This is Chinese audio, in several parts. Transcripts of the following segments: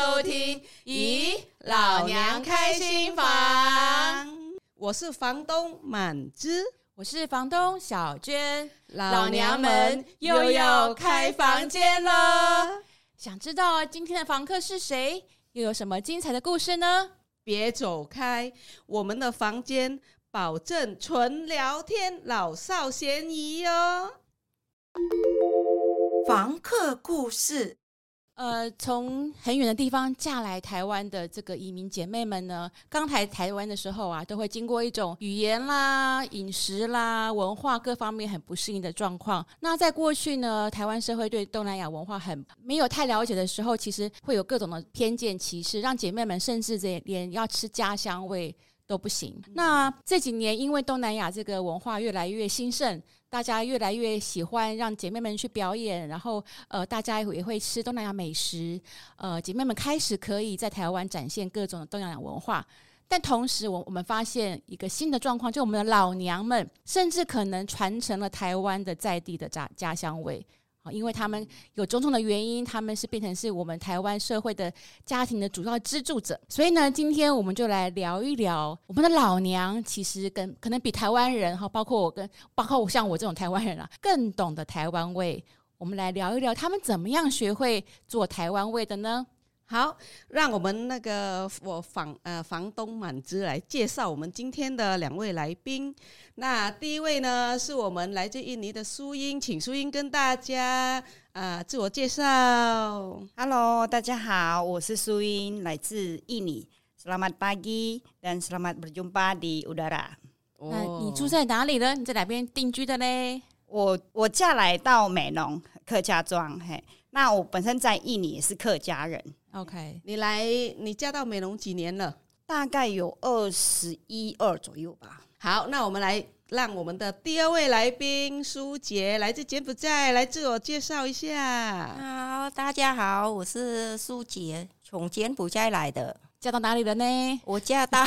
收听。咦，老娘开新房，我是房东满枝，我是房东小娟，老娘们又要开房间了。想知道今天的房客是谁，又有什么精彩的故事呢？别走开，我们的房间保证纯聊天，老少咸宜哦。房客故事。呃，从很远的地方嫁来台湾的这个移民姐妹们呢，刚来台湾的时候啊，都会经过一种语言啦、饮食啦、文化各方面很不适应的状况。那在过去呢，台湾社会对东南亚文化很没有太了解的时候，其实会有各种的偏见歧视，让姐妹们甚至这连要吃家乡味都不行。那这几年，因为东南亚这个文化越来越兴盛。大家越来越喜欢让姐妹们去表演，然后呃，大家也会吃东南亚美食，呃，姐妹们开始可以在台湾展现各种的东南亚文化。但同时，我我们发现一个新的状况，就我们的老娘们甚至可能传承了台湾的在地的家家乡味。啊，因为他们有种种的原因，他们是变成是我们台湾社会的家庭的主要支柱者。所以呢，今天我们就来聊一聊我们的老娘，其实跟可能比台湾人哈，包括我跟包括我像我这种台湾人啊，更懂得台湾味。我们来聊一聊他们怎么样学会做台湾味的呢？好，让我们那个我房呃房东满枝来介绍我们今天的两位来宾。那第一位呢，是我们来自印尼的苏英，请苏英跟大家啊、呃、自我介绍。Hello，大家好，我是苏英，来自印尼。Selamat pagi dan selamat berjumpa di udara。那你住在哪里呢？你在哪边定居的嘞？我我嫁来到美浓客家庄，嘿。那我本身在印尼也是客家人。OK，你来你嫁到美容几年了？大概有二十一二左右吧。好，那我们来让我们的第二位来宾苏杰来自柬埔寨来自我介绍一下。好，大家好，我是苏杰，从柬埔寨来的。嫁到哪里了呢？我嫁到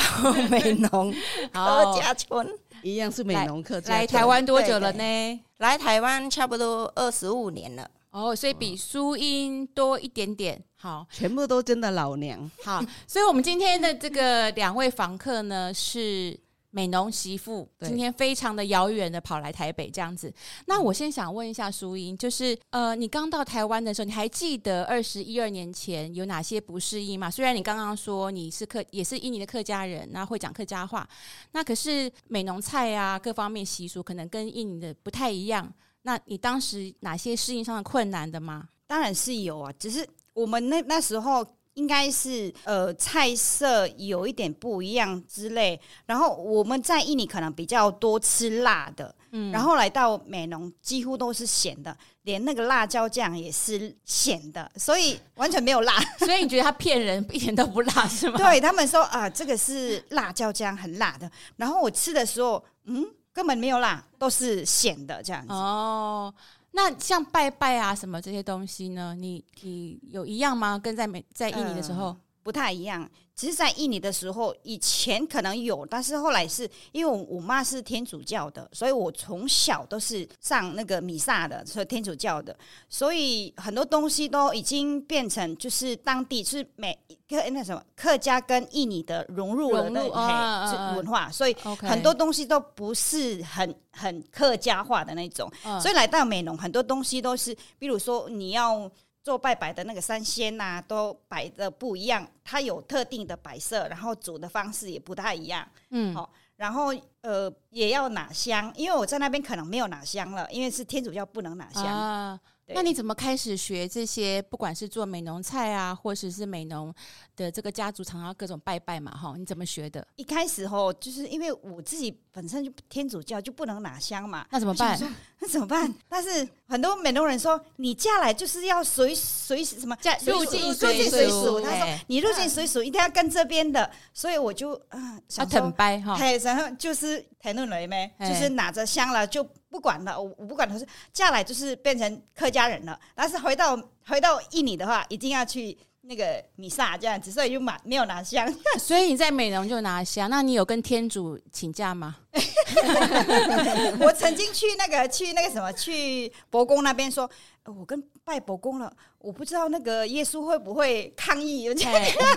美浓 客家村，一样是美浓客家。来台湾多久了呢？对对，来台湾差不多二十五年了。哦，所以比苏英多一点点。好，全部都真的老娘。好，所以我们今天的这个两位房客呢，是美浓媳妇，今天非常的遥远的跑来台北这样子。那我先想问一下苏英，就是呃，你刚到台湾的时候，你还记得二十一二年前有哪些不适应吗？虽然你刚刚说你是客，也是印尼的客家人，那会讲客家话，那可是美浓菜啊，各方面习俗可能跟印尼的不太一样。那你当时哪些适应上的困难的吗？当然是有啊，只是我们那那时候应该是呃菜色有一点不一样之类。然后我们在印尼可能比较多吃辣的，嗯，然后来到美浓几乎都是咸的，连那个辣椒酱也是咸的，所以完全没有辣。所以你觉得他骗人，一点都不辣是吗？对，他们说啊，这个是辣椒酱，很辣的。然后我吃的时候，嗯。根本没有啦，都是显的这样子。哦，那像拜拜啊什么这些东西呢？你你有一样吗？跟在美在印尼的时候？呃不太一样。其实，在印尼的时候，以前可能有，但是后来是因为我我妈是天主教的，所以我从小都是上那个弥撒的，所以天主教的，所以很多东西都已经变成就是当地是每个那什么客家跟印尼的融入了那个文化，所以很多东西都不是很很客家化的那种。所以来到美浓，很多东西都是，比如说你要。做拜拜的那个三鲜呐、啊，都摆的不一样，它有特定的摆设，然后煮的方式也不太一样。嗯，好，然后呃也要拿香，因为我在那边可能没有拿香了，因为是天主教不能拿香。啊那你怎么开始学这些？不管是做美浓菜啊，或者是美浓的这个家族常常各种拜拜嘛，哈，你怎么学的？一开始吼，就是因为我自己本身就天主教，就不能拿香嘛。那怎么办？那怎么办？但是很多美浓人说，你嫁来就是要随随什么嫁入境入境随俗。他说你入境随俗一定要跟这边的，所以我就啊，要疼拜哈，然后就是谈论了没，就是拿着香了就。不管了，我我不管他是嫁来就是变成客家人了，但是回到回到印尼的话，一定要去那个米萨这样子，所以就买没有拿香。所以你在美容就拿香，那你有跟天主请假吗？我曾经去那个去那个什么去伯公那边说，我跟拜伯公了，我不知道那个耶稣会不会抗议。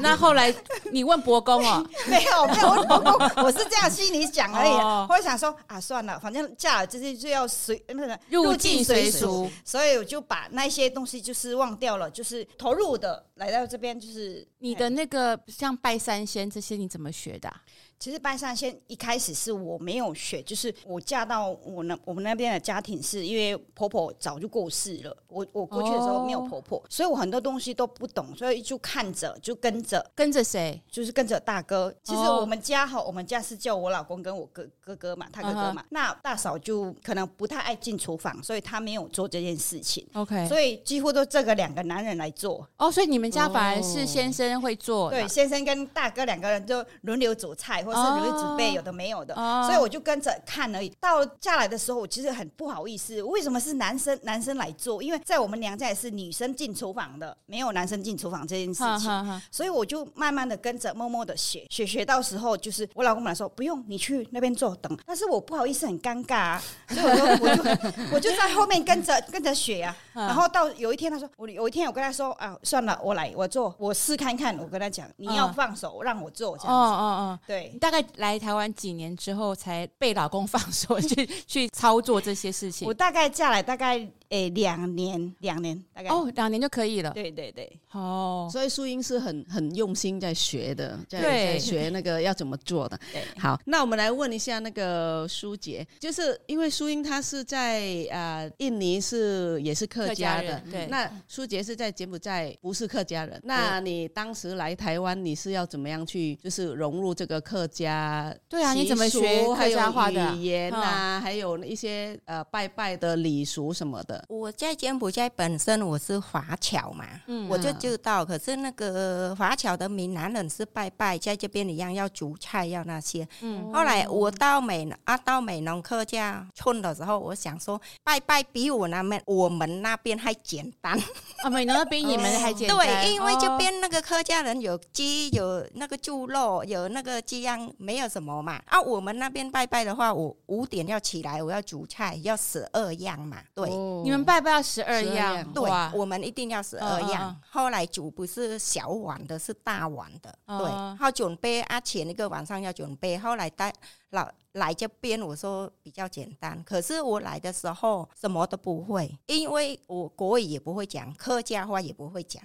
那后来你问伯公哦，没有没有问伯公，我是这样心里想而已。我会想说啊，算了，反正嫁了就是就要随那个入境随俗，所以我就把那些东西就是忘掉了，就是投入的来到这边，就是你的那个像拜三仙这些，你怎么学的啊？其实拜三仙一开始是我没有学，就是我嫁到我那我们那边的家庭，是因为婆婆早就过世了。我我过去的时候没有婆婆，哦、所以我很多东西都不懂，所以就看着就跟着跟着谁，就是跟着大哥。其实我们家哈，我们家是叫我老公跟我哥哥哥嘛，他哥哥嘛。Uh huh. 那大嫂就可能不太爱进厨房，所以她没有做这件事情。OK，所以几乎都这个两个男人来做。哦，oh, 所以你们家反而是先生会做，对，先生跟大哥两个人就轮流煮菜。或是有的准备，有的没有的，所以我就跟着看而已。到下来的时候，我其实很不好意思，为什么是男生男生来做？因为在我们娘家也是女生进厨房的，没有男生进厨房这件事情。所以我就慢慢的跟着，默默的学学学。到时候就是我老公来说，不用你去那边坐等，但是我不好意思，很尴尬啊，所以我就我就我就在后面跟着 跟着学啊。然后到有一天，他说我有一天我跟他说啊，算了，我来我做，我试看看。我跟他讲，你要放手让我做这样子。哦哦哦，对。大概来台湾几年之后，才被老公放 手去去操作这些事情。我大概嫁来大概。诶，两年，两年，大概哦，两年就可以了。对对对，哦，所以淑英是很很用心在学的，在在学那个要怎么做的。对，好，那我们来问一下那个舒杰，就是因为苏英她是在呃印尼是也是客家的，对。那舒杰是在柬埔寨不是客家人，那你当时来台湾，你是要怎么样去就是融入这个客家？对啊，你怎么学客家话的语言啊？还有一些呃拜拜的礼俗什么的。我在柬埔寨本身我是华侨嘛，嗯、我就知道。可是那个华侨的闽南人是拜拜，在这边一样要煮菜要那些。嗯、后来我到美啊到美农客家村的时候，我想说拜拜比我那边我们那边还简单。啊，美农那边你们还简单？对，因为这边那个客家人有鸡有那个猪肉有那个鸡样，没有什么嘛。啊，我们那边拜拜的话，我五点要起来，我要煮菜，要十二样嘛。对。哦你们拜不要十二样？对，我们一定要十二样。后来煮不是小碗的，是大碗的。对，好准备啊，前一个晚上要准备。后来带老来这边，我说比较简单。可是我来的时候什么都不会，因为我国语也不会讲，客家话也不会讲。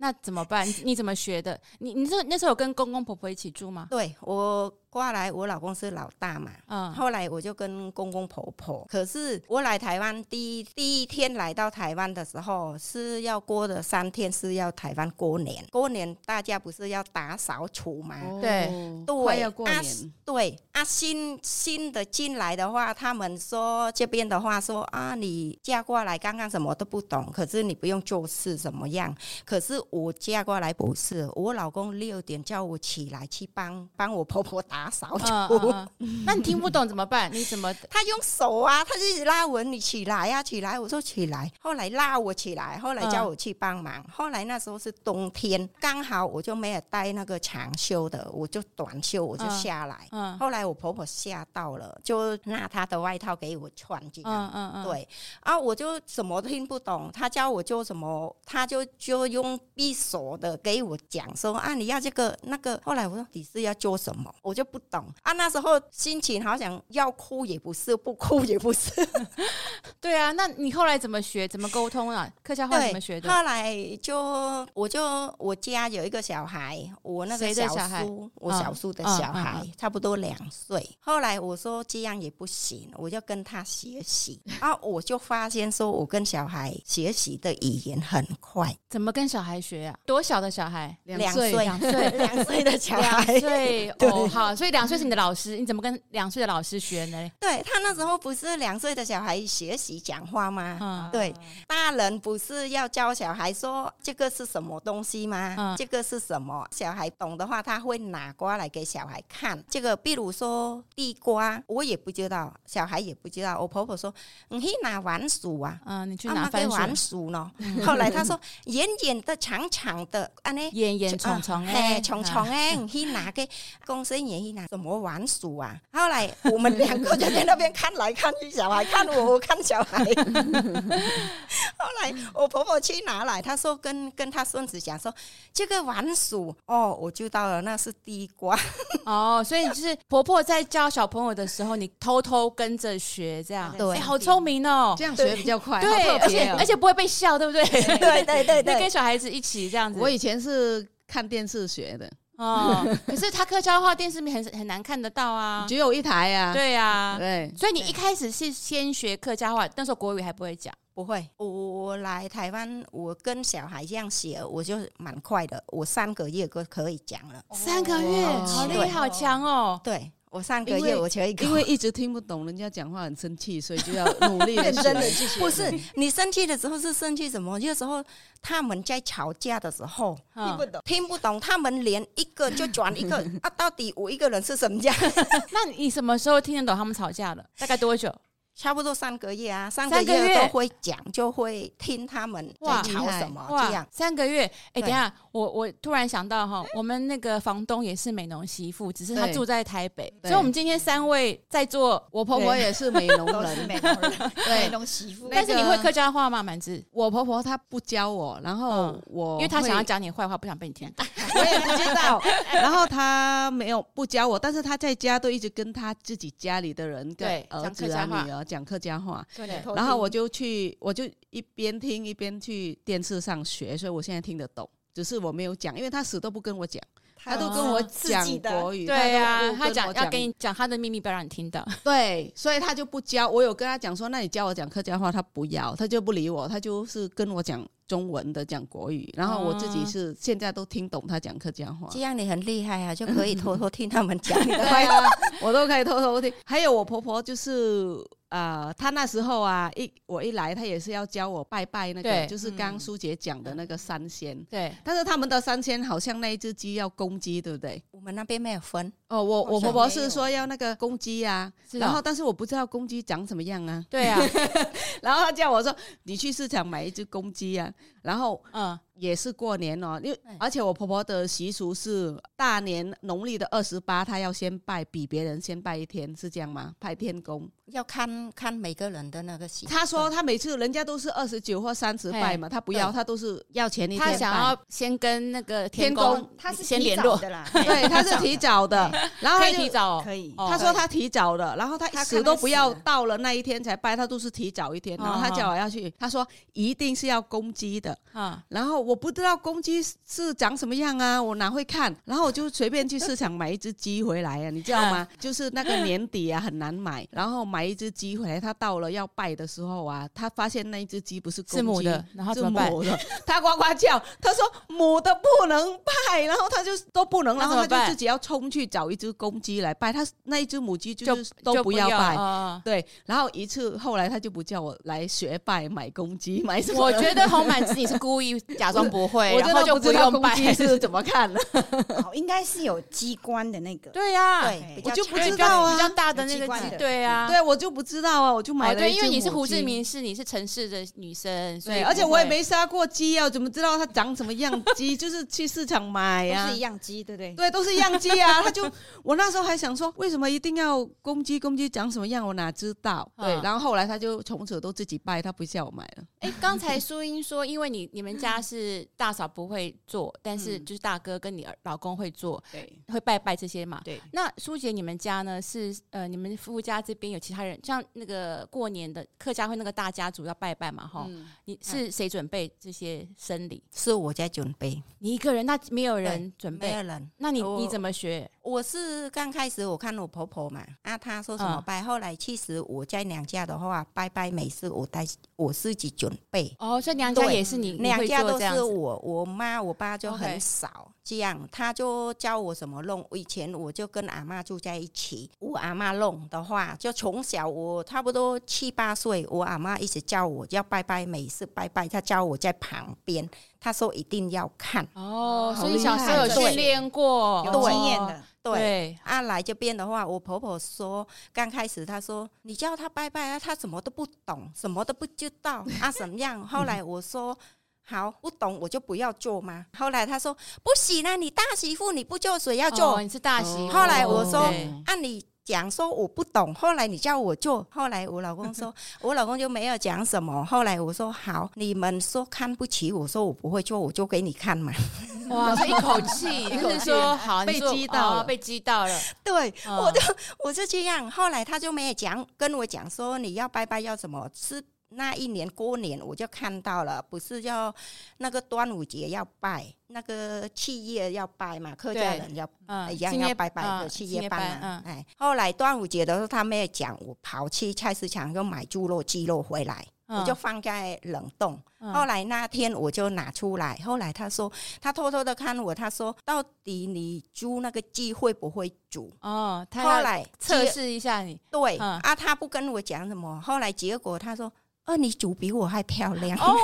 那怎么办？你怎么学的？你你这那时候有跟公公婆婆一起住吗？对，我。过来，我老公是老大嘛，嗯，后来我就跟公公婆婆。可是我来台湾第一第一天来到台湾的时候，是要过的三天是要台湾过年。过年大家不是要打扫除吗？哦、对，对，要过年。啊、对啊，新新的进来的话，他们说这边的话说啊，你嫁过来刚刚什么都不懂，可是你不用做事怎么样？可是我嫁过来不是，我老公六点叫我起来去帮帮我婆婆打。打扫除，那你听不懂怎么办？你怎么？他用手啊，他就一直拉我，你起来呀、啊，起来！我说起来。后来拉我起来，后来叫我去帮忙。嗯、后来那时候是冬天，刚好我就没有带那个长袖的，我就短袖，我就下来。嗯嗯、后来我婆婆吓到了，就拿她的外套给我穿进来。嗯嗯嗯、对啊，我就什么都听不懂。他叫我做什么，他就就用匕首的给我讲说啊，你要这个那个。后来我说你是要做什么？我就。不懂啊，那时候心情好想要哭也不是，不哭也不是。对啊，那你后来怎么学？怎么沟通啊？客家话怎么学的？后来就我就我家有一个小孩，我那个小叔，我小叔的小孩差不多两岁。后来我说这样也不行，我就跟他学习 啊，我就发现说我跟小孩学习的语言很快。怎么跟小孩学啊？多小的小孩？两岁，两岁，两岁的小孩。两岁 哦，好。所以两岁是你的老师，你怎么跟两岁的老师学呢？对，他那时候不是两岁的小孩学习讲话吗？嗯，对，大人不是要教小孩说这个是什么东西吗？嗯，这个是什么？小孩懂的话，他会拿过来给小孩看。这个，比如说地瓜，我也不知道，小孩也不知道。我婆婆说：“你去拿番薯啊？”嗯，你去拿番薯。番薯呢？后来他说：“圆圆的、长长长的，安尼圆圆虫虫嘿，虫虫哎，你去拿个公生也去拿什么玩鼠啊？后来我们两个就在那边看来看去，小孩看我，我看小孩。后来我婆婆去拿来，她说跟跟她孙子讲说，这个玩鼠哦，我就到了，那是地瓜哦，所以就是婆婆在教小朋友的时候，你偷偷跟着学，这样对，好聪明哦，这样学比较快，对，而且而且不会被笑，对不对？对对对对，跟小孩子一起这样子。我以前是看电视学的哦，可是他客家话电视面很很难看得到啊，只有一台啊。对呀，对，所以你一开始是先学客家话，那时候国语还不会讲。不会，我我来台湾，我跟小孩这样写，我就蛮快的，我三个月就可以讲了。三个月，好厉害，好强哦！对。我上个月我学一个，因为一直听不懂人家讲话，很生气，所以就要努力 认真的不是你生气的时候是生气什么？有时候他们在吵架的时候听不懂，听不懂，他们连一个就转一个 啊！到底我一个人是什么样？那你什么时候听得懂他们吵架的？大概多久？差不多三个月啊，三个月都会讲，就会听他们在吵什么这样。三个月，哎，等下，我我突然想到哈，我们那个房东也是美农媳妇，只是她住在台北，所以我们今天三位在座，我婆婆也是美农人，美农人，美浓媳妇。但是你会客家话吗？满子，我婆婆她不教我，然后我因为她想要讲你坏话，不想被你听。到，我也不知道。然后她没有不教我，但是她在家都一直跟她自己家里的人，对儿子啊女儿。讲客家话，对，然后我就去，我就一边听一边去电视上学，所以我现在听得懂，只是我没有讲，因为他死都不跟我讲，他都跟我讲国语，对呀，他讲要跟你讲他的秘密，不要让你听到，对，所以他就不教。我有跟他讲说，那你教我讲客家话，他不要，他就不理我，他就是跟我讲中文的，讲国语，然后我自己是现在都听懂他讲客家话，这样你很厉害啊，就可以偷偷听他们讲，对啊，我都可以偷偷听。还有我婆婆就是。呃，他那时候啊，一我一来，他也是要教我拜拜那个，就是刚刚舒姐讲的那个三仙。对，但是他们的三仙好像那一只鸡要公鸡，对不对？我们那边没有分。哦，我我婆婆是说要那个公鸡啊，然后但是我不知道公鸡长什么样啊。对啊，然后他叫我说，你去市场买一只公鸡啊，然后嗯。也是过年哦，因为而且我婆婆的习俗是大年农历的二十八，她要先拜，比别人先拜一天，是这样吗？拜天公要看看每个人的那个习俗。她说他每次人家都是二十九或三十拜嘛，他不要，他都是要前一天。他想要先跟那个天公，他是先联络的啦。对，他是提早的，然后可以提早，可以。他说他提早的，然后她死都不要到了那一天才拜，他都是提早一天。然后他叫我要去，他说一定是要公鸡的。啊，然后我不知道公鸡。鸡是长什么样啊？我哪会看？然后我就随便去市场买一只鸡回来啊，你知道吗？就是那个年底啊，很难买。然后买一只鸡回来，他到了要拜的时候啊，他发现那一只鸡不是公鸡的，然后是母的，他呱呱叫，他说母的不能拜，然后他就都不能，然后他就自己要冲去找一只公鸡来拜。他那一只母鸡就是都不要拜，对。然后一次后来他就不叫我来学拜买公鸡买什么。我觉得红满子你是故意假装不会，然后。就不知道公鸡是怎么看的，哦，应该是有机关的那个，对呀，对，我就不知道啊，比较大的那个鸡，对啊，对，我就不知道啊，我就买了。对，因为你是胡志明市，你是城市的女生，所以而且我也没杀过鸡啊，怎么知道它长什么样 鸡？就是去市场买呀，都是一样鸡，对不对？对，都是一样鸡啊。他就我那时候还想说，为什么一定要公鸡？公鸡长什么样？我哪知道？对，然后后来他就从此都自己拜，他不叫我买了。哎，刚才 苏英说，因为你你们家是大嫂不会做。但是就是大哥跟你老公会做，对，会拜拜这些嘛。对，那苏姐你们家呢？是呃，你们夫家这边有其他人，像那个过年的客家会那个大家族要拜拜嘛？哈，你是谁准备这些生理？是我在准备，你一个人？那没有人准备？没有人？那你你怎么学？我是刚开始我看我婆婆嘛，啊，她说什么拜，后来其实我在娘家的话，拜拜每次我带我自己准备。哦，所以娘家也是你，娘家都是我，我妈我爸就。很少这样，他就教我怎么弄。以前我就跟阿妈住在一起，我阿妈弄的话，就从小我差不多七八岁，我阿妈一直教我要拜拜，每次拜拜，他教我在旁边，他说一定要看哦，所以小时候有训练过，有经验的。对，阿、啊、来这边的话，我婆婆说，刚开始她说你叫她拜拜啊，她什么都不懂，什么都不知道 啊，怎么样？后来我说。好，不懂我就不要做嘛。后来他说不行啊，你大媳妇你不做谁要做？哦、你是大媳妇。后来我说，对按你讲说我不懂，后来你叫我做，后来我老公说，我老公就没有讲什么。后来我说好，你们说看不起我说我不会做，我就给你看嘛。哇，这一口气，一口气说好，被激到了，哦、被激到了。对，嗯、我就我就这样。后来他就没有讲，跟我讲说你要拜拜要什么吃。那一年过年我就看到了，不是要那个端午节要拜，那个企业要拜嘛，客家人要、嗯、一样要拜拜的企业办嘛。哎，后来端午节的时候他没有讲，我跑去菜市场就买猪肉、鸡肉回来，嗯、我就放在冷冻。嗯、后来那天我就拿出来，后来他说他偷偷的看我，他说到底你猪那个鸡会不会煮？哦，他后来测试一下你。对、嗯、啊，他不跟我讲什么，后来结果他说。哦，你煮比我还漂亮哦，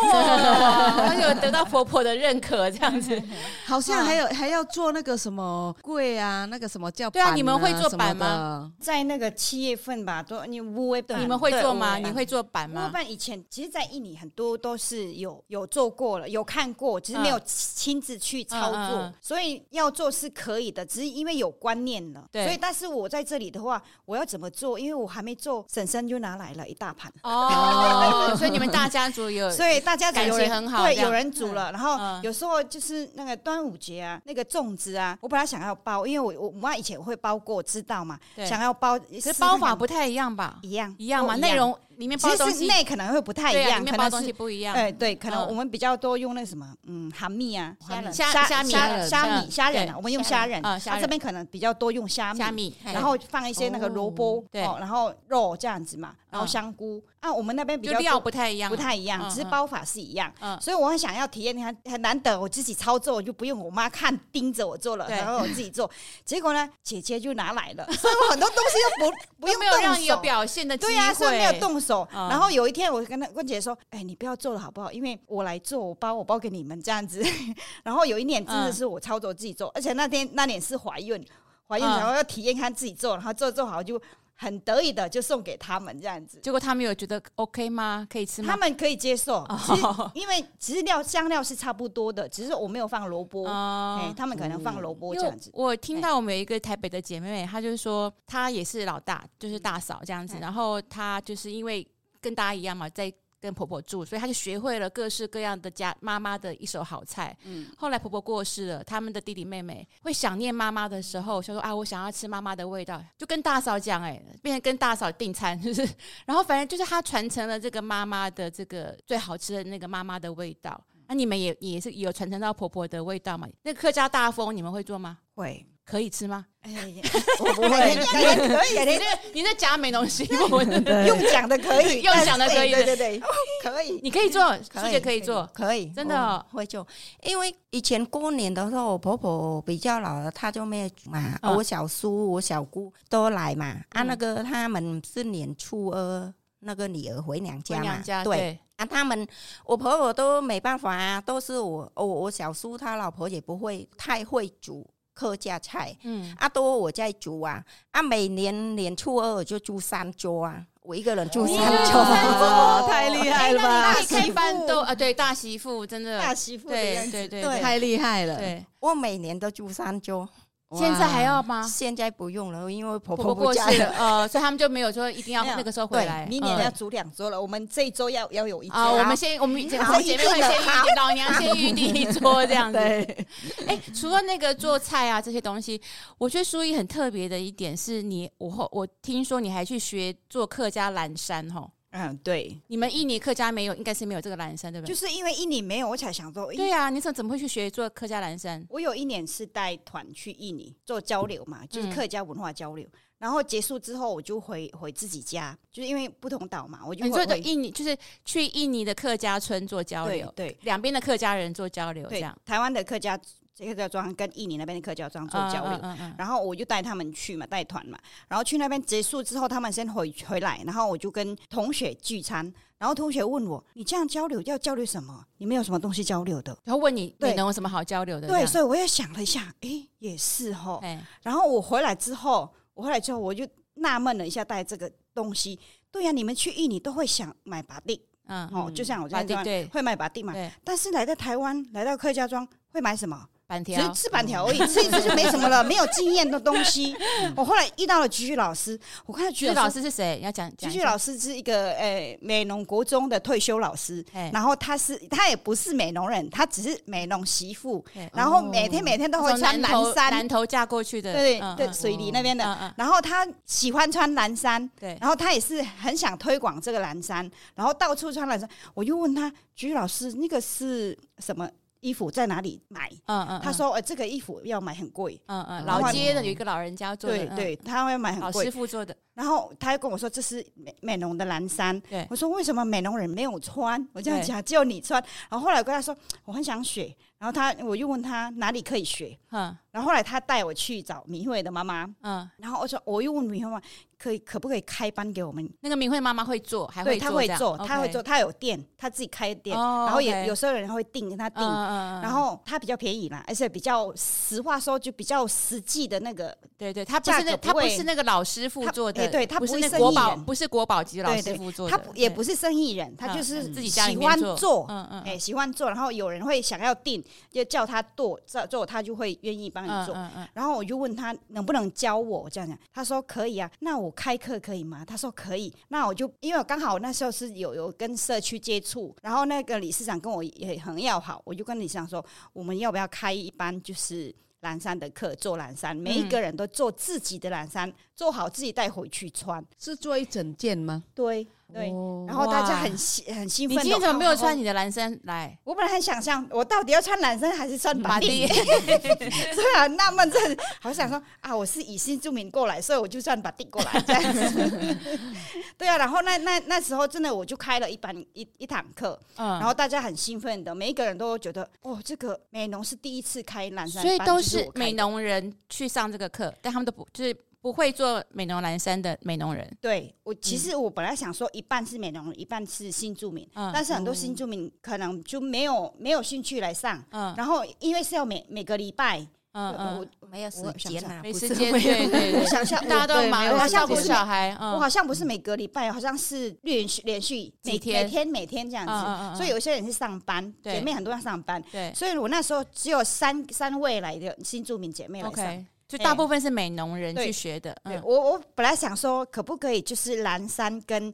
他有得到婆婆的认可，这样子，好像还有还要做那个什么柜啊，那个什么叫板、啊、对啊，你们会做板吗？在那个七月份吧，都你乌威你们会做吗？你会做板吗？乌板以前其实，在印尼很多都是有有做过了，有看过，只是没有亲自去操作，所以要做是可以的，只是因为有观念了。对，所以但是我在这里的话，我要怎么做？因为我还没做，婶婶就拿来了一大盘哦。所以你们大家族有，所以大家感情很好，对，有人煮了。嗯、然后有时候就是那个端午节啊，那个粽子啊，我本来想要包，因为我我妈以前会包过，知道嘛？想要包，可是包法不太一样吧？一样，一样嘛？内容。里面包东西。内可能会不太一样，里面包东西不一样。哎，对，可能我们比较多用那什么，嗯，虾米啊，虾仁、虾虾米、虾米、虾仁啊，我们用虾仁。啊，这边可能比较多用虾虾米，然后放一些那个萝卜，对，然后肉这样子嘛，然后香菇。啊，我们那边比较料不太一样，不太一样，只是包法是一样。所以我很想要体验，你看很难得我自己操作，我就不用我妈看盯着我做了，然后我自己做。结果呢，姐姐就拿来了，所以我很多东西又不 不用动手，有表现的机会，对呀，所以没有动手，然后有。有一天，我跟他跟姐说：“哎、欸，你不要做了好不好？因为我来做，我包我包给你们这样子。”然后有一年真的是我操作自己做，嗯、而且那天那年是怀孕，怀孕然后要体验看自己做，然后做做好就很得意的就送给他们这样子。结果他们有觉得 OK 吗？可以吃吗？他们可以接受，其实因为其实料香料是差不多的，只是我没有放萝卜，哎、哦欸，他们可能放萝卜这样子。我听到我们有一个台北的姐妹，她就是说她也是老大，就是大嫂这样子，嗯、然后她就是因为。跟大家一样嘛，在跟婆婆住，所以她就学会了各式各样的家妈妈的一手好菜。嗯，后来婆婆过世了，他们的弟弟妹妹会想念妈妈的时候，就说啊，我想要吃妈妈的味道，就跟大嫂讲，哎，变成跟大嫂订餐，就是，然后反正就是她传承了这个妈妈的这个最好吃的那个妈妈的味道。那、啊、你们也也是有传承到婆婆的味道嘛？那个客家大风你们会做吗？会。可以吃吗？哎，我不会，可以，你这你在夹没东西，用讲的可以，用讲的可以，对对对，可以，你可以做，书姐可以做，可以，真的会做。因为以前过年的时候，我婆婆比较老了，她就没有煮嘛。我小叔、我小姑都来嘛。啊，那个他们是年初二，那个女儿回娘家嘛。对啊，他们我婆婆都没办法啊，都是我我我小叔他老婆也不会太会煮。客家菜，嗯，啊多我在煮啊，啊每年年初二我就煮三桌啊，我一个人煮三桌，哦，太厉害了吧！大媳妇。都啊，对大媳妇真的。大媳妇，对对对，太厉害了。对，我每年都煮三桌。现在还要吗？现在不用了，因为婆婆，过世了，呃，所以他们就没有说一定要那个时候回来。明年要煮两桌了，我们这一周要要有一桌。啊，我们先，我们姐妹会先预定，老娘先预定一桌这样子。对，哎，除了那个做菜啊这些东西，我觉得书医很特别的一点是你，我我听说你还去学做客家蓝山哈。嗯，对，你们印尼客家没有，应该是没有这个蓝山，对不对？就是因为印尼没有，我才想说，对呀、啊，你怎怎么会去学做客家蓝山？我有一年是带团去印尼做交流嘛，就是客家文化交流，嗯、然后结束之后我就回回自己家，就是因为不同岛嘛，我就回的印尼就是去印尼的客家村做交流，对，对两边的客家人做交流，这样台湾的客家。这个叫庄跟印尼那边的客家庄做交流，嗯嗯嗯、然后我就带他们去嘛，带团嘛，然后去那边结束之后，他们先回回来，然后我就跟同学聚餐，然后同学问我：“你这样交流要交流什么？你们有什么东西交流的？”然后问你：“对你能有什么好交流的？”对，所以我也想了一下，诶，也是哈。然后我回来之后，我回来之后我就纳闷了一下，带这个东西，对呀、啊，你们去印尼都会想买把地。嗯，哦，就像我这样对会买把地嘛，对，但是来到台湾，来到客家庄会买什么？只板条是吃板条而已，吃一次就没什么了，没有经验的东西。我后来遇到了菊菊老师，我看到菊菊老师，是谁？要讲菊菊老师是一个呃美浓国中的退休老师，哎然后他是他也不是美浓人，他只是美浓媳妇，然后每天每天都会穿蓝衫南，头嫁过去的，对对，水里那边的。然后他喜欢穿蓝衫，对，然后他也是很想推广这个蓝衫，然后到处穿蓝衫。我又问他，菊菊老师，那个是什么衣服，在哪里买？嗯嗯，他说，呃，这个衣服要买很贵。嗯嗯，老街的有一个老人家做的，嗯，对对，他会买很老师。傅做的，然后他又跟我说这是美美容的蓝衫。对我说为什么美容人没有穿？我这样讲，只有你穿。然后后来我跟他说我很想学，然后他我又问他哪里可以学，嗯然后后来他带我去找明慧的妈妈，嗯，然后我说我又问明慧妈妈可以可不可以开班给我们？那个明慧妈妈会做，还对，会她会做，她会做，她有店，她自己开店，哦然后也有时候有人会订跟她订。然后她比较便宜啦，而且比较实话说就比较实际的那个，对对，她不是那她不是那个老师傅他做的，哎对她不是国宝，不是国宝级老师傅做的，她也不是生意人，他嗯就是自己喜欢做做，嗯嗯。哎，喜欢做，然后有人会想要订，就叫她做做做，他就会愿意帮你做。然后我就问她能不能教我？这样讲，她说可以啊。那我开课可以吗？他说可以。那我就因为我刚好那时候是有有跟社区接触，然后那个理事长跟我也很要好，我就跟理事长说，我们要不要开一班就是蓝山的课，做蓝山，每一个人都做自己的蓝山，做好自己带回去穿。是做一整件吗？对对，哦然后大家很兴很兴奋。你今天怎么没有穿你？的蓝衫来？我本来很想象，我到底要穿蓝衫还是穿把白地？地虽然纳闷，这好想说啊，我是以新住民过来，所以我就算把地过来这样子。对啊，然后那那那时候真的我就开了一班一一堂课，嗯，然后大家很兴奋的，每一个人都觉得哦，这个美农是第一次开蓝衫，所以都是美农人去上这个课，但他们都不就是不会做美浓蓝山的美浓人。对我，其实我本来想说一半是美浓人，一半是新住民，嗯。但是很多新住民可能就没有没有兴趣来上，嗯。然后因为是要每每个礼拜，嗯嗯，我没有时间啊，没时间，对对想象大家都忙好像不是小孩，嗯。我好像不是每个礼拜，好像是连续连续每天每天？每天这样子，所以有些人是上班，姐妹很多要上班，对。所以我那时候只有三三位来的新住民姐妹来上。就大部分是美农人去学的，嗯，对我我本来想说，可不可以就是蓝衫跟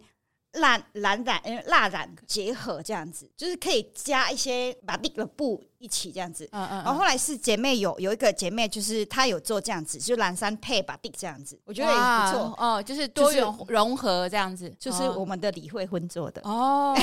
蜡蓝染呃蜡染结合这样子，就是可以加一些把那个布一起这样子。嗯嗯，然后后来是姐妹有有一个姐妹，就是她有做这样子，就蓝山配把地这样子，我觉得也不错。哦，就是多就是元融合这样子，就是我们的李慧芬做的，哦，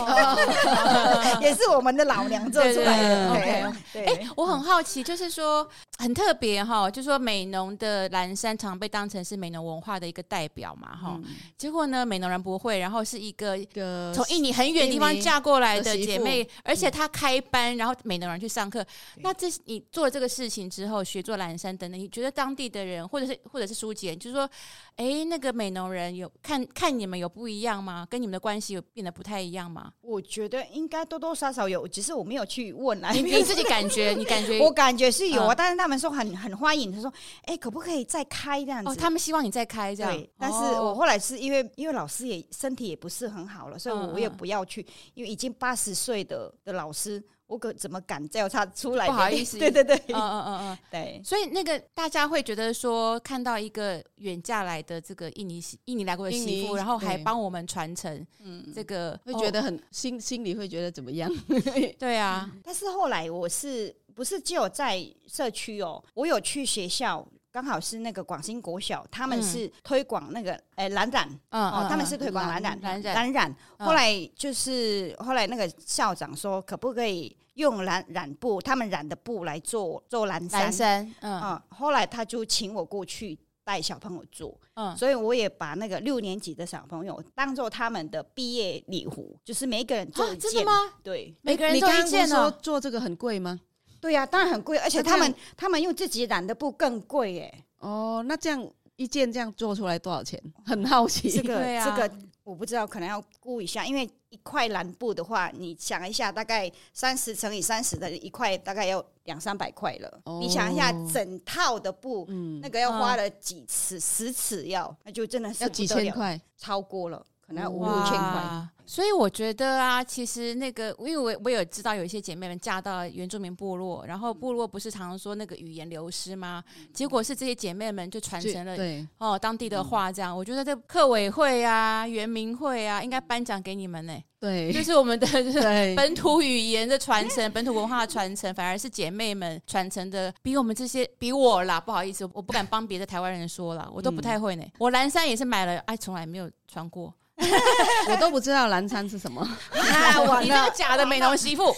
也是我们的老娘做出来的。对哎，我很好奇，就是说很特别哈，就说美浓的蓝山常被当成是美浓文化的一个代表嘛哈，结果呢，美浓人不会，然后是一个一个从印尼很远的地方嫁过来的姐妹，而且她开班，然后美浓人去上课。那这你做了这个事情之后，学做蓝山等等，你觉得当地的人，或者是或者是书姐，就是说，哎，那个美浓人有看看你们有不一样吗？跟你们的关系有变得不太一样吗？我觉得应该多多少少有，只是我没有去问啊。你你自己感觉，你感觉 我感觉是有啊，嗯但是他们说很很欢迎，他说，哎，可不可以再开这样子？哦，他们希望你再开这样对，，但是哦我后来是因为因为老师也身体也不是很好了，所以嗯我也嗯不要去，因为已经八十岁的的老师，我可怎么敢叫他出来？不好意思 对对对嗯嗯嗯嗯。对，所以那个大家会觉得说，看到一个远嫁来的这个印尼媳印尼来过的媳妇，然后还帮我们传承，嗯这个会觉得哦很心心里会觉得怎么样？对啊，但是后来我是不是只有在社区哦？我有去学校，刚好是那个广兴国小，他们是推广那个诶蓝染嗯哦，他们是推广蓝染蓝染蓝染。嗯后来就是后来那个校长说，可不可以用蓝染布，他们染的布来做做蓝衫？蓝衫，嗯嗯，后来他就请我过去带小朋友做，嗯，所以我也把那个六年级的小朋友当做他们的毕业礼服，就是每一个人做啊一件。真的吗？对每个人都你刚刚不是一件哦说，做这个很贵吗？对呀、当然很贵，而且他们他们用自己染的布更贵耶。哦，那这样一件这样做出来多少钱？很好奇。这个、这个我不知道，可能要估一下，因为一块蓝布的话，你想一下，大概三十乘以三十的一块，大概要两三百块了。哦你想一下，整套的布，嗯那个要花了几尺，十尺要，那就真的是要几千块，超过了，可能要五千块。所以我觉得啊，其实那个，因为我我有知道有一些姐妹们嫁到原住民部落，然后部落不是常常说那个语言流失吗？结果是这些姐妹们就传承了对哦当地的话，这样。我觉得这客委会啊、原民会啊，应该颁奖给你们呢。对，就是我们的 本土语言的传承、本土文化的传承，反而是姐妹们传承的比我们这些比我啦，不好意思，我不敢帮别的台湾人说了，我都不太会呢。我蓝山也是买了，哎，从来没有穿过。我都不知道蓝餐是什么，你这个假的美容媳妇。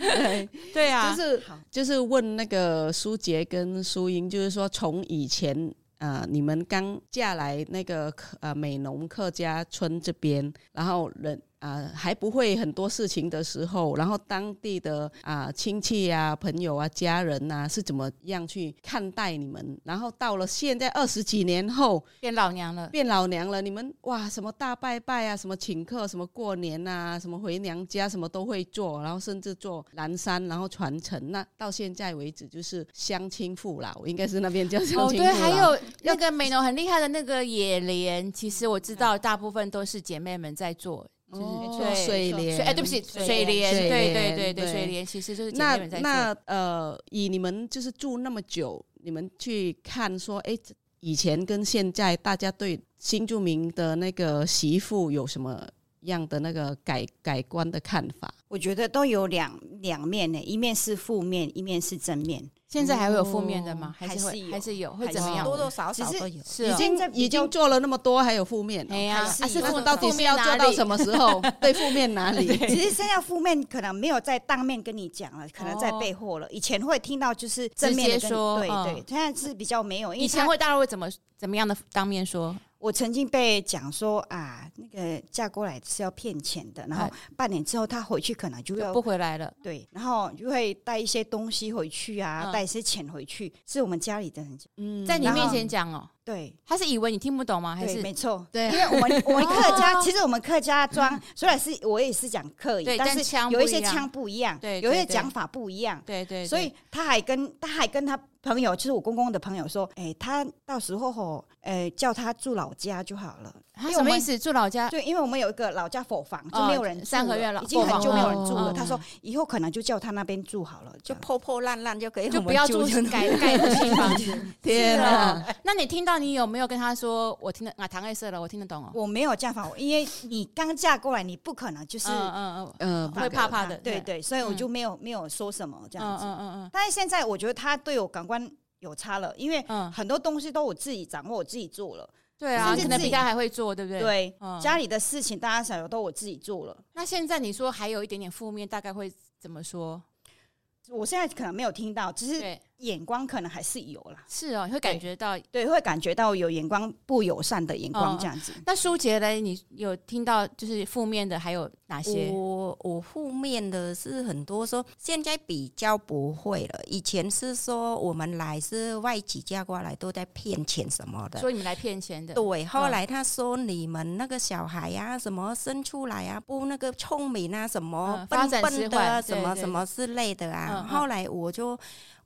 对 对啊，就是就是问那个苏杰跟苏英，就是说从以前呃你们刚嫁来那个呃美浓客家村这边，然后人。啊、呃，还不会很多事情的时候，然后当地的啊、呃、亲戚啊、朋友啊、家人啊是怎么样去看待你们？然后到了现在二十几年后，变老娘了，变老娘了，你们哇，什么大拜拜啊，什么请客，什么过年啊，什么回娘家，什么都会做，然后甚至做蓝山，然后传承。那到现在为止，就是乡亲父老，应该是那边叫乡亲父老。哦，对，还有那个美农很厉害的那个野莲，其实我知道大部分都是姐妹们在做。就是水莲，哎，对不起，水莲，对对对对，水莲其实就是。那那呃，以你们就是住那么久，你们去看说，哎，以前跟现在大家对新住民的那个媳妇有什么样的那个改改观的看法？我觉得都有两两面呢，一面是负面，一面是正面。现在还会有负面的吗？还是会还是有？会怎么样？多多少少都有。是已经已经做了那么多，还有负面？哎呀，是负到底是要做到什么时候？对，负面哪里？其实现在负面可能没有在当面跟你讲了，可能在背后了。以前会听到就是正面说，对对，现在是比较没有。以前会大家会怎么怎么样的当面说？我曾经被讲说啊，那个嫁过来是要骗钱的，然后半年之后他回去可能就要不回来了。对，然后就会带一些东西回去啊，嗯、带一些钱回去，是我们家里的人，嗯，在你面前讲哦。对，他是以为你听不懂吗？还是？没错，对，因为我们我们客家，其实我们客家庄 虽然是我也是讲客语，但是有一些腔不一样，对，有一些讲法不一样，对对，所以他还跟他还跟他朋友，就是我公公的朋友说，哎，他到时候吼，哎，叫他住老家就好了。他什么意思？住老家？对，因为我们有一个老家伙房，就没有人三合院了，已经很久没有人住了。他说以后可能就叫他那边住好了，就破破烂烂就可以，就不要住改盖的新房 子。天啊！那你听到你有没有跟他？说我听得啊，唐爱色了，我听得懂哦。我没有这样法，因为你刚嫁过来，你不可能就是嗯嗯嗯，会怕怕的，对对，所以我就没有没有说什么这样子。嗯嗯嗯。但是现在我觉得他对我感官有差了，因为很多东西都我自己掌握，我自己做了。对啊，可能比他还会做，对不对？对，家里的事情大大小小都我自己做了。那现在你说还有一点点负面，大概会怎么说？我现在可能没有听到，只是。眼光可能还是有啦，是哦，会感觉到对，对，会感觉到有眼光不友善的眼光这样子。哦、那舒杰嘞？你有听到就是负面的还有哪些？我我负面的是很多说，现在比较不会了。以前是说我们来是外籍嫁过来都在骗钱什么的，说你们来骗钱的。对，后来他说你们那个小孩呀、啊，什么生出来啊不那个聪明啊，什么笨笨的，什么什么之类的啊。后来我就。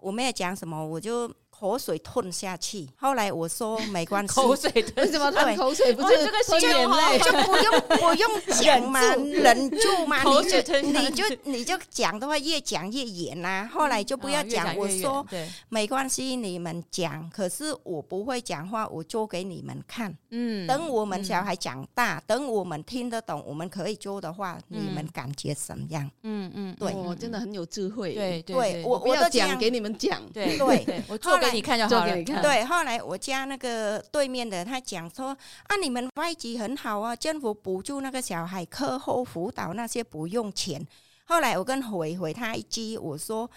我没有讲什么，我就口水吞下去。后来我说没关系，口水吞什么吞？口水不是这个洗眼泪，就不用不用 讲嘛，忍住嘛。口水吞，你就你就讲的话越讲越远呐。后来就不要讲，我说没关系，你们讲。可是我不会讲话，我做给你们看。嗯，等我们小孩长大，等我们听得懂，我们可以做的话，你们感觉怎么样？嗯嗯，对，我真的很有智慧。对对，我我要讲给你们讲。对对，我做给你看就好了。对，后来我家那个对面的他讲说啊，你们外籍很好啊，政府补助那个小孩课后辅导那些不用钱。后来我跟回回他一句，我说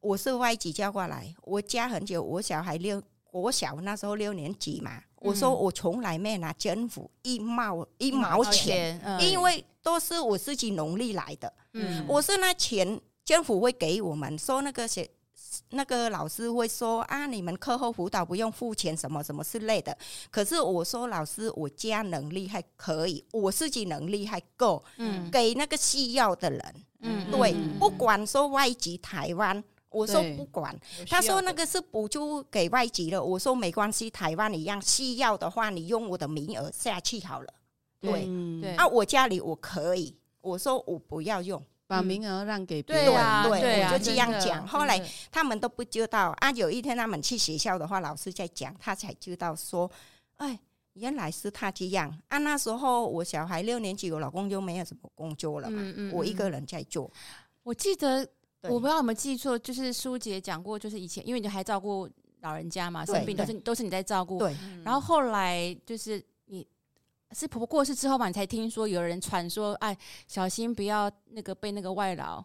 我是外籍叫过来，我家很久，我小孩六国小那时候六年级嘛，我说我从来没拿政府一毛一毛钱，因为都是我自己努力来的。嗯，我是那钱政府会给我们，说那个些。那个老师会说啊，你们课后辅导不用付钱，什么什么之类的。可是我说老师，我家能力还可以，我自己能力还够，嗯，给那个需要的人，嗯，对，不管说外籍台湾，我说不管。他说那个是补助给外籍的，我说没关系，台湾一样需要的话，你用我的名额下去好了。对。嗯对。啊，我家里我可以，我说我不要用，把名额让给别人对我就这样讲后来他们都不知道啊。有一天他们去学校的话，老师在讲，他才知道说，哎，原来是他这样啊。那时候我小孩六年级，我老公就没有什么工作了嘛，嗯嗯嗯我一个人在做。我记得我不知道有没有记错，就是苏姐讲过，就是以前因为你还照顾老人家嘛，生病都是都是你在照顾，对，然后后来就是你是婆婆过世之后嘛，你才听说有人传说，哎，小心不要那个被那个外劳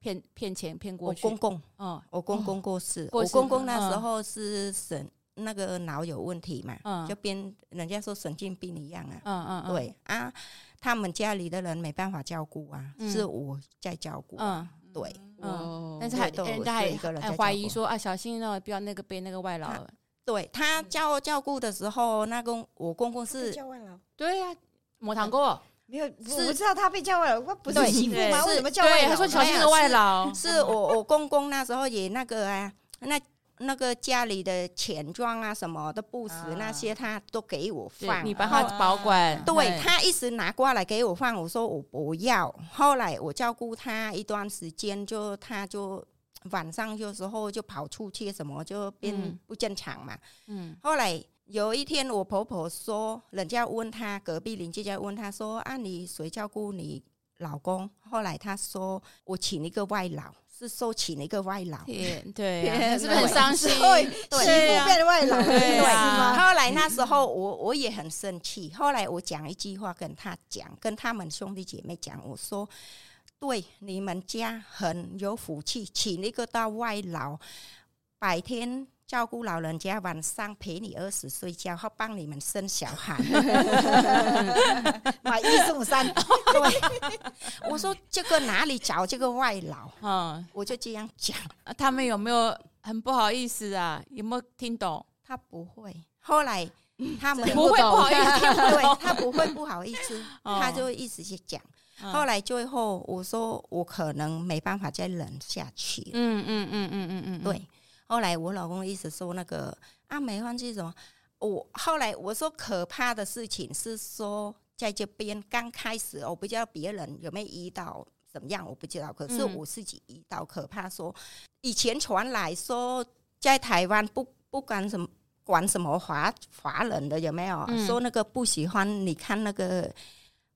骗骗钱骗过去。我公公，嗯我公公过世，过世我公公那时候是神那个脑有问题嘛，嗯就变人家说神经病一样啊。嗯嗯，嗯，对啊，他们家里的人没办法照顾啊，嗯是我在照顾、啊。嗯，对，哦但是还人家还怀疑说啊，小心哦，不要那个被那个外劳他。对他照照顾的时候，那公我公公是叫外劳。对呀，抹糖过，没有，我是不知道他被叫外劳，我不是对媳妇吗？是为什么叫外，劳？他说小心的外劳。是我我公公那时候也那个啊，那那个家里的钱庄啊什么的布什啊那些，他都给我放，你帮他保管。对他一直拿过来给我放，我说我不要。后来我照顾他一段时间，就他就晚上有时候就跑出去，什么就变嗯不正常嘛。嗯后来有一天，我婆婆说，人家问她，隔壁邻居家问她说：“啊，你谁照顾你老公？”后来她说：“我请一个外劳，是收请一个外劳。”天，对 是不是很伤心？对，媳对妇变外劳，对？后来那时候我我也很生气。后来我讲一句话跟他讲，跟他们兄弟姐妹讲，我说：“对，你们家很有福气，请一个到外劳，白天照顾老人家，晚上陪你儿子睡觉，或帮你们生小孩。买一送三，对，我说这个哪里找这个外劳？嗯，我就这样讲，啊他们有没有很不好意思啊？有没有听懂？他不会。后来他们不会不好意思，对。他不会不好意思，哦他就一直去讲。嗯。后来最后我说我可能没办法再忍下去了，嗯嗯嗯嗯嗯嗯，对。后来我老公一直说那个啊没关系什么，我后来我说可怕的事情是说在这边刚开始我不知道别人有没有遇到怎么样，我不知道，可是嗯我自己遇到可怕说，以前传来说在台湾不不管什么管什么华华人的有没有、嗯。说那个不喜欢你看那个。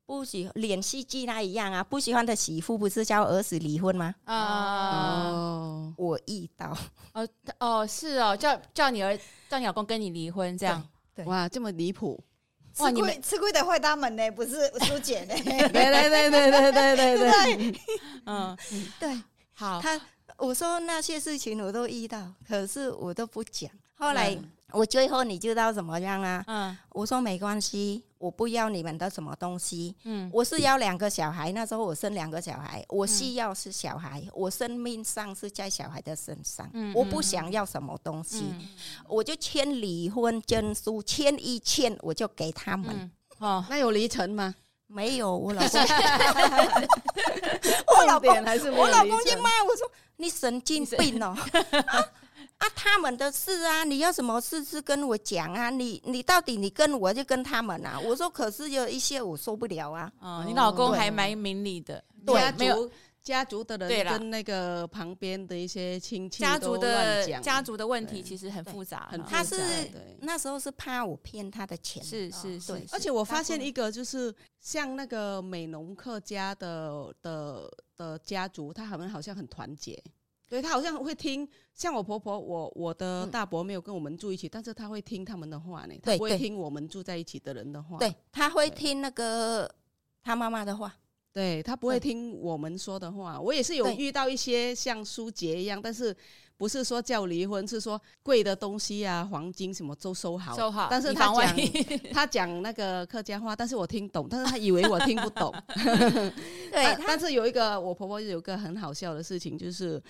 不喜连续剧那一样啊，不喜欢的媳妇不是叫儿子离婚吗？啊哦，我遇到，哦哦是哦，叫叫你儿叫你老公跟你离婚这样。对哇，这么离谱！哇你们吃亏吃亏的坏他们呢，不是苏姐呢。对对对对对对对 对，嗯，对好，他，我说那些事情我都遇到，可是我都不讲。后来嗯我最后你知道怎么样啊？嗯我说没关系，我不要你们的什么东西，嗯我是要两个小孩。那时候我生两个小孩，我需要是小孩，我生命上是在小孩的身上，嗯我不想要什么东西，嗯我就签离婚证书，签一签我就给他们。嗯，哦，那有离成吗？没有，我老公，我老公还是我老公就骂我说：“你神经病哦！啊啊，他们的事啊，你有什么事是跟我讲啊？你你到底你跟我就跟他们啊？我说可是有一些我受不了啊。哦，你老公还蛮明理的，家没有。族家族的人跟那个旁边的一些亲戚家族的家族的问题其实很复杂，很复杂他是那时候是怕我骗他的钱，是是是，而且我发现一个，就是像那个美浓客家的的的家族，他们好像很团结。对他好像会听，像我婆婆，我我的大伯没有跟我们住一起，但是他会听他们的话呢，他不会听我们住在一起的人的话。对，他会听那个他妈妈的话。对他不会听我们说的话。我也是有遇到一些像苏杰一样，但是不是说叫离婚，是说贵的东西啊，黄金什么都收好，收好，但是他讲他讲那个客家话，但是我听懂，但是他以为我听不懂。对啊但是有一个我婆婆有一个很好笑的事情，就是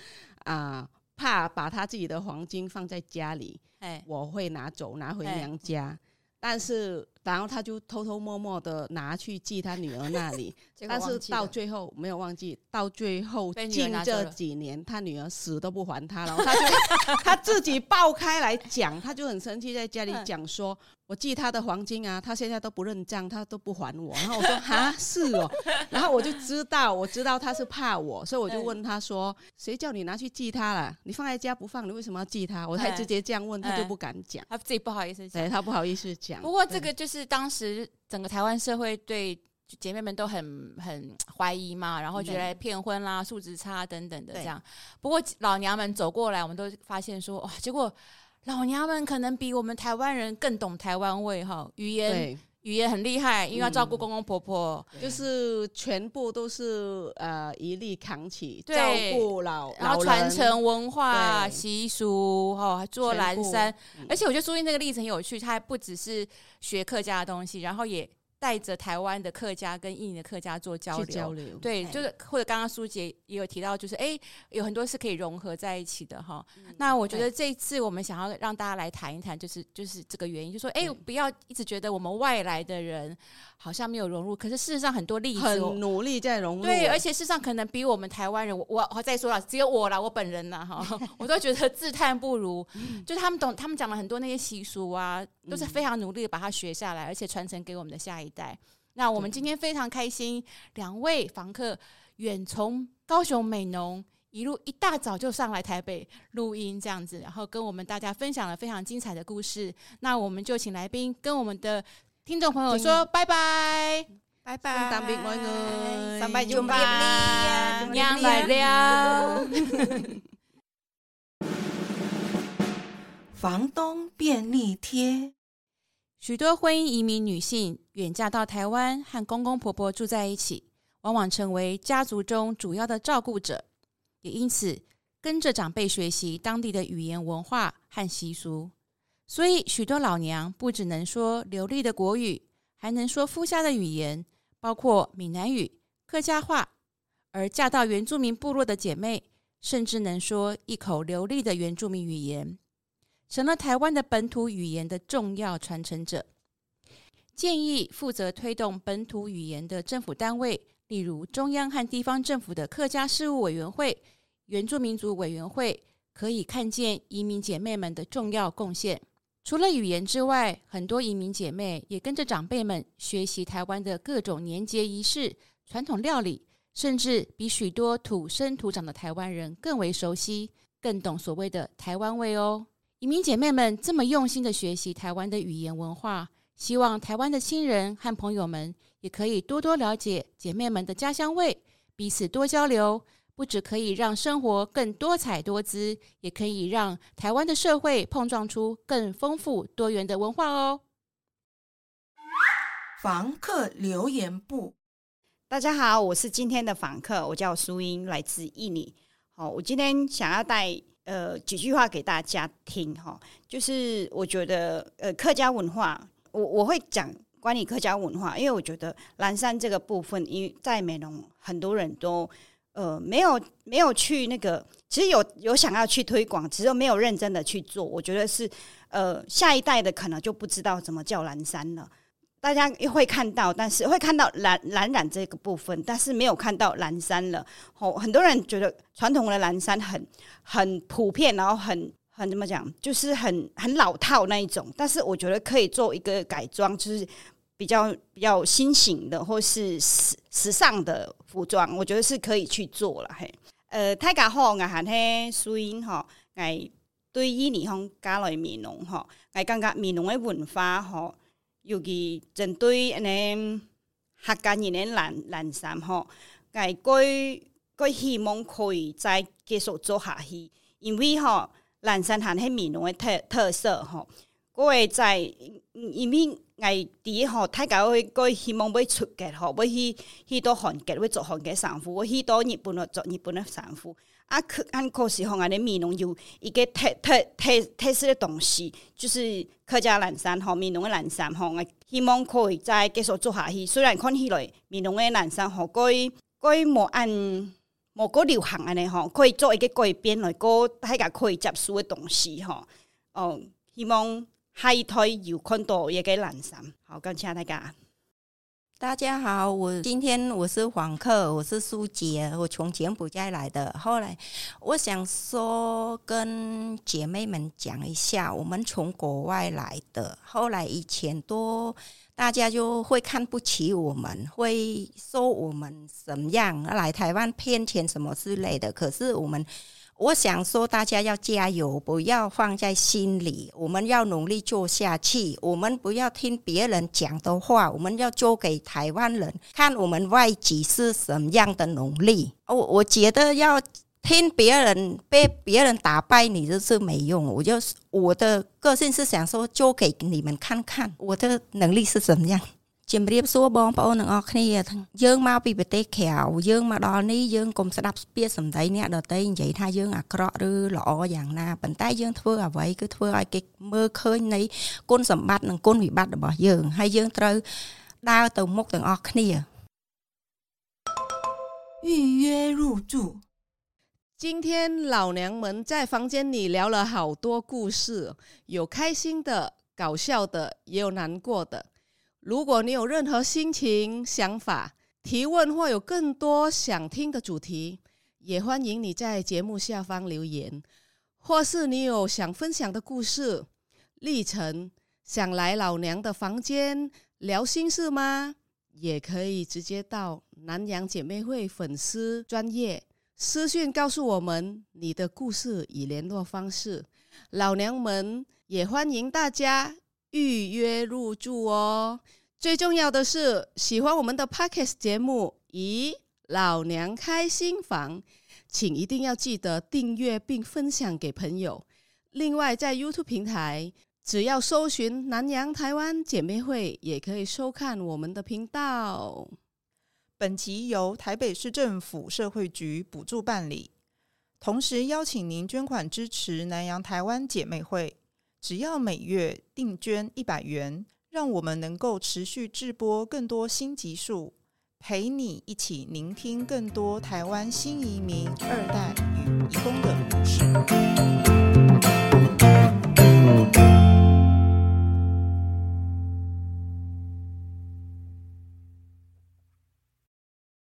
啊、怕把他自己的黄金放在家里，哎，我会拿走拿回哎娘家。但是然后他就偷偷摸摸的拿去寄他女儿那里，但是到最后没有忘记，到最后近这几年，他女儿死都不还他了，他就 他自己爆开来讲，他就很生气，在家里讲说。我寄他的黄金啊，他现在都不认账，他都不还我。然后我说 啊，是哦。然后我就知道，我知道他是怕我，所以我就问他说：“谁叫你拿去寄他了？你放在家不放，你为什么要寄他？”我才直接这样问，他就不敢讲，他自己不好意思讲，对，他不好意思讲。不过这个就是当时整个台湾社会对姐妹们都很很怀疑嘛，然后觉得骗婚啦、素质差等等的这样。不过老娘们走过来，我们都发现说哇，结果。老娘们可能比我们台湾人更懂台湾味哈，语言语言很厉害，因为要照顾公公婆婆，嗯、就是全部都是呃一力扛起，照顾老，然后传承文化习对俗哈，做蓝山，嗯、而且我觉得苏英这个历程有趣，他还不只是学客家的东西，然后也。带着台湾的客家跟印尼的客家做交流，交流对，就是或者刚刚苏姐也有提到，就是哎，有很多是可以融合在一起的哈。嗯、那我觉得这一次我们想要让大家来谈一谈，就是就是这个原因，就是、说哎，对不要一直觉得我们外来的人好像没有融入，可是事实上很多例子很努力在融入，对，而且事实上可能比我们台湾人，我我再说了，只有我啦，我本人呐哈，我都觉得自叹不如，就是他们懂，他们讲了很多那些习俗啊，都是非常努力的把它学下来，而且传承给我们的下一代。那我们今天非常开心，两位房客远从高雄美浓一路一大早就上来台北录音，这样子，然后跟我们大家分享了非常精彩的故事。那我们就请来宾跟我们的听众朋友说拜拜，拜拜，当兵爱爱，上班就拜，娘来了，房东便利贴。许多婚姻移民女性远嫁到台湾，和公公婆婆住在一起，往往成为家族中主要的照顾者，也因此跟着长辈学习当地的语言文化和习俗。所以，许多老娘不只能说流利的国语，还能说夫家的语言，包括闽南语、客家话。而嫁到原住民部落的姐妹，甚至能说一口流利的原住民语言。成了台湾的本土语言的重要传承者。建议负责推动本土语言的政府单位，例如中央和地方政府的客家事务委员会、原住民族委员会，可以看见移民姐妹们的重要贡献。除了语言之外，很多移民姐妹也跟着长辈们学习台湾的各种年节仪式、传统料理，甚至比许多土生土长的台湾人更为熟悉，更懂所谓的台湾味哦。移民姐妹们这么用心的学习台湾的语言文化，希望台湾的亲人和朋友们也可以多多了解姐妹们的家乡味，彼此多交流，不只可以让生活更多彩多姿，也可以让台湾的社会碰撞出更丰富多元的文化哦。房客留言簿，大家好，我是今天的房客，我叫苏英，来自印尼。好，我今天想要带。呃，几句话给大家听哈，就是我觉得呃，客家文化，我我会讲关于客家文化，因为我觉得蓝山这个部分，因为在美容很多人都呃没有没有去那个，其实有有想要去推广，只是没有认真的去做。我觉得是呃下一代的可能就不知道怎么叫蓝山了。大家也会看到，但是会看到蓝蓝染这个部分，但是没有看到蓝山了。哦，很多人觉得传统的蓝山很很普遍，然后很很怎么讲，就是很很老套那一种。但是我觉得可以做一个改装，就是比较比较新型的，或是时时尚的服装，我觉得是可以去做了。嘿，呃，大家好，我喊嘿苏英哈，哎，对于你方加来美浓哈，哎，感觉美浓的文化哈。尤其针对安尼客家人的蓝蓝衫吼，该该该希望可以再继续做下去，因为吼蓝衫含系美浓的特特色吼，各位在因为外地吼，大家会该希望要出国吼，要去去到韩国要做韩国衫裤，我去到日本要做日本的衫裤。啊，可按可是吼，安尼美浓有一个特特特特色的东西，就是客家南山吼，闽南的南山吼，希望可以再继续做下去。虽然看起来闽南的南山吼，佢佢无按我个流行安尼吼，可以做一个改变来个大家可以接受的东西吼。哦，希望海苔有看到也给蓝山。好，感谢大家。大家好，我今天我是黄客，我是苏杰，我从柬埔寨来的。后来我想说跟姐妹们讲一下，我们从国外来的，后来以前都大家就会看不起我们，会说我们怎么样来台湾骗钱什么之类的。可是我们。我想说，大家要加油，不要放在心里。我们要努力做下去，我们不要听别人讲的话，我们要做给台湾人看，我们外籍是什么样的努力。我我觉得要听别人被别人打败，你就是没用。我就是我的个性是想说，做给你们看看我的能力是怎么样。ជំរាបសួរបងប្អូនទាំងអស់គ្នាយើងមកពីប្រទេសក្រៅយើងមកដល់នេះយើងកុំស្ដាប់ពាក្យសម្ដីអ្នកដទៃនិយាយថាយើងអាក្រក់ឬល្អយ៉ាងណាប៉ុន្តែយើងធ្វើអ្វីគឺធ្វើឲ្យគេមើលឃើញនៃគុណសម្បត្តិនិងគុណវិបត្តិរបស់យើងហើយយើងត្រូវដើរទៅមុខទាំងអស់គ្នា预约入住 今天老娘们在房间里聊了好多故事有开心的搞笑的也有难过的如果你有任何心情、想法、提问，或有更多想听的主题，也欢迎你在节目下方留言。或是你有想分享的故事、历程，想来老娘的房间聊心事吗？也可以直接到南洋姐妹会粉丝专业私讯告诉我们你的故事与联络方式。老娘们也欢迎大家。预约入住哦！最重要的是，喜欢我们的 Podcast 节目，咦，老娘开心房，请一定要记得订阅并分享给朋友。另外，在 YouTube 平台，只要搜寻“南洋台湾姐妹会”，也可以收看我们的频道。本集由台北市政府社会局补助办理，同时邀请您捐款支持南洋台湾姐妹会。只要每月定捐一百元，让我们能够持续制播更多新集数，陪你一起聆听更多台湾新移民二代与移工的故事。